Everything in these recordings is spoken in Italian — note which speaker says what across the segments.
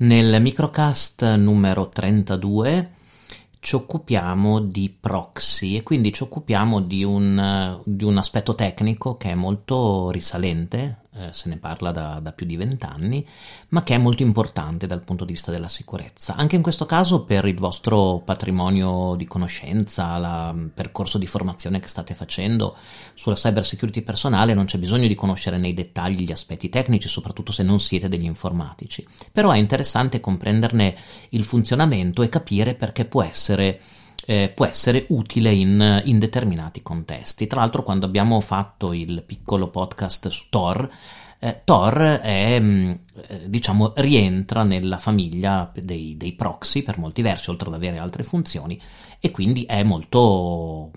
Speaker 1: Nel microcast numero 32 ci occupiamo di proxy e quindi ci occupiamo di un, di un aspetto tecnico che è molto risalente, eh, se ne parla da, da più di vent'anni, ma che è molto importante dal punto di vista della sicurezza. Anche in questo caso per il vostro patrimonio di conoscenza, il percorso di formazione che state facendo sulla cyber security personale, non c'è bisogno di conoscere nei dettagli gli aspetti tecnici, soprattutto se non siete degli informatici. Però è interessante comprenderne il funzionamento e capire perché può essere eh, può essere utile in, in, determinati contesti. Tra l'altro, quando abbiamo fatto il piccolo podcast su Tor, eh, Tor è, mm, eh, diciamo, rientra nella famiglia dei, dei, proxy per molti versi, oltre ad avere altre funzioni, e quindi è molto.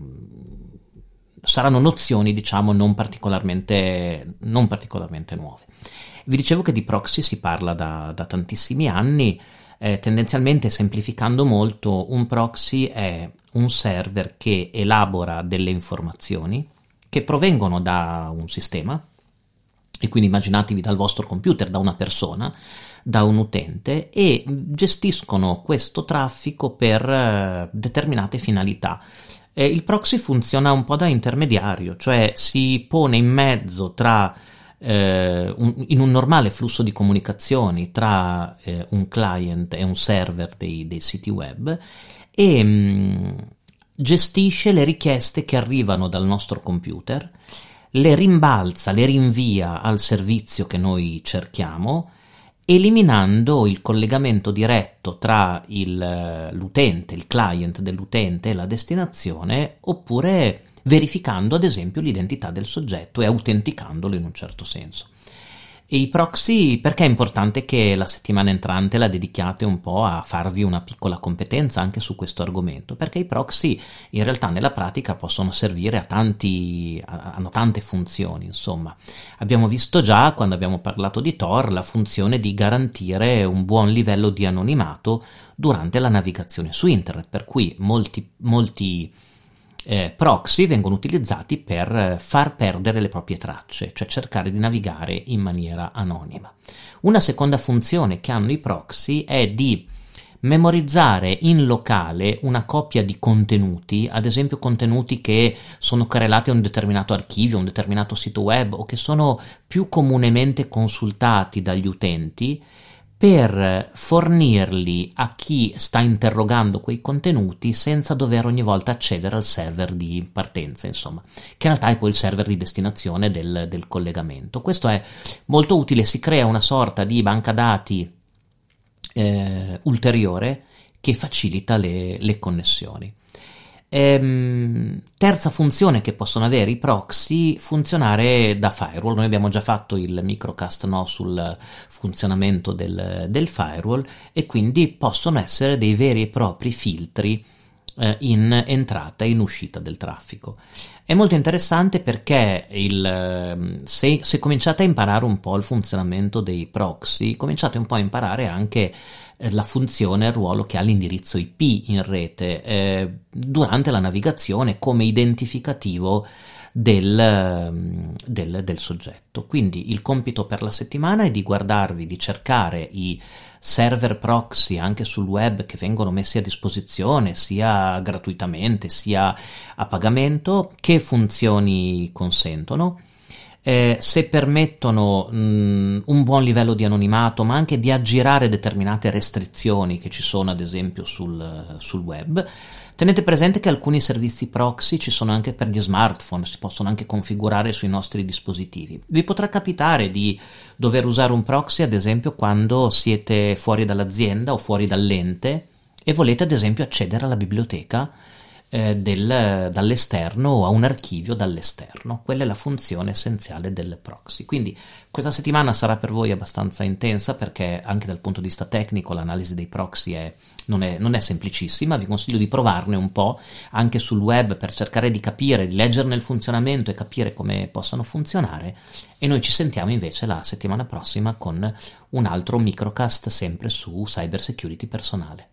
Speaker 1: saranno nozioni, diciamo, non particolarmente, non particolarmente nuove. Vi dicevo che di proxy si parla da, da tantissimi anni eh, tendenzialmente semplificando molto, un proxy è un server che elabora delle informazioni che provengono da un sistema, e quindi immaginatevi dal vostro computer, da una persona, da un utente, e gestiscono questo traffico per eh, determinate finalità. Eh, il proxy funziona un po' da intermediario, cioè si pone in mezzo tra eh, un, in un normale flusso di comunicazioni tra eh, un client e un server dei, dei siti web e mh, mm, gestisce le richieste che arrivano dal nostro computer, le rimbalza, le rinvia al servizio che noi cerchiamo, eliminando il collegamento diretto tra il, l'utente, il client dell'utente e la destinazione, oppure verificando ad esempio l'identità del soggetto e autenticandolo in un certo senso. E i proxy, perché è importante che la settimana entrante la dedichiate un po' a farvi una piccola competenza anche su questo argomento? Perché i proxy in realtà nella pratica possono servire a tanti, hanno tante funzioni, insomma. Abbiamo visto già quando abbiamo parlato di Tor la funzione di garantire un buon livello di anonimato durante la navigazione su internet, per cui molti, molti eh, proxy vengono utilizzati per eh, far perdere le proprie tracce, cioè cercare di navigare in maniera anonima. Una seconda funzione che hanno i proxy è di memorizzare in locale una coppia di contenuti, ad esempio contenuti che sono correlati a un determinato archivio, un determinato sito web o che sono più comunemente consultati dagli utenti per fornirli a chi sta interrogando quei contenuti senza dover ogni volta accedere al server di partenza, insomma, che in realtà è poi il server di destinazione del, del collegamento. Questo è molto utile, si crea una sorta di banca dati eh, ulteriore che facilita le, le connessioni. Ehm, terza funzione che possono avere i proxy, funzionare da firewall. Noi abbiamo già fatto il microcast no, sul funzionamento del, del, firewall e quindi possono essere dei veri e propri filtri in entrata e in uscita del traffico. È molto interessante perché il, ehm, se, se, cominciate a imparare un po' il funzionamento dei proxy, cominciate un po' a imparare anche eh, la funzione e il ruolo che ha l'indirizzo IP in rete eh, durante la navigazione come identificativo del, ehm, del, del, soggetto. Quindi il compito per la settimana è di guardarvi, di cercare i server proxy anche sul web che vengono messi a disposizione sia gratuitamente sia a pagamento, che funzioni consentono. Eh, se permettono mh, un buon livello di anonimato, ma anche di aggirare determinate restrizioni che ci sono, ad esempio, sul, sul web, Tenete presente che alcuni servizi proxy ci sono anche per gli smartphone, si possono anche configurare sui nostri dispositivi. Vi potrà capitare di dover usare un proxy, ad esempio, quando siete fuori dall'azienda o fuori dall'ente e volete, ad esempio, accedere alla biblioteca eh, del, dall'esterno o a un archivio dall'esterno. Quella è la funzione essenziale del proxy. Quindi questa settimana sarà per voi abbastanza intensa perché anche dal punto di vista tecnico l'analisi dei proxy è non è, non è, semplicissima, vi consiglio di provarne un po' anche sul web per cercare di capire, di leggerne il funzionamento e capire come possano funzionare e noi ci sentiamo invece la settimana prossima con un altro microcast sempre su cyber security personale.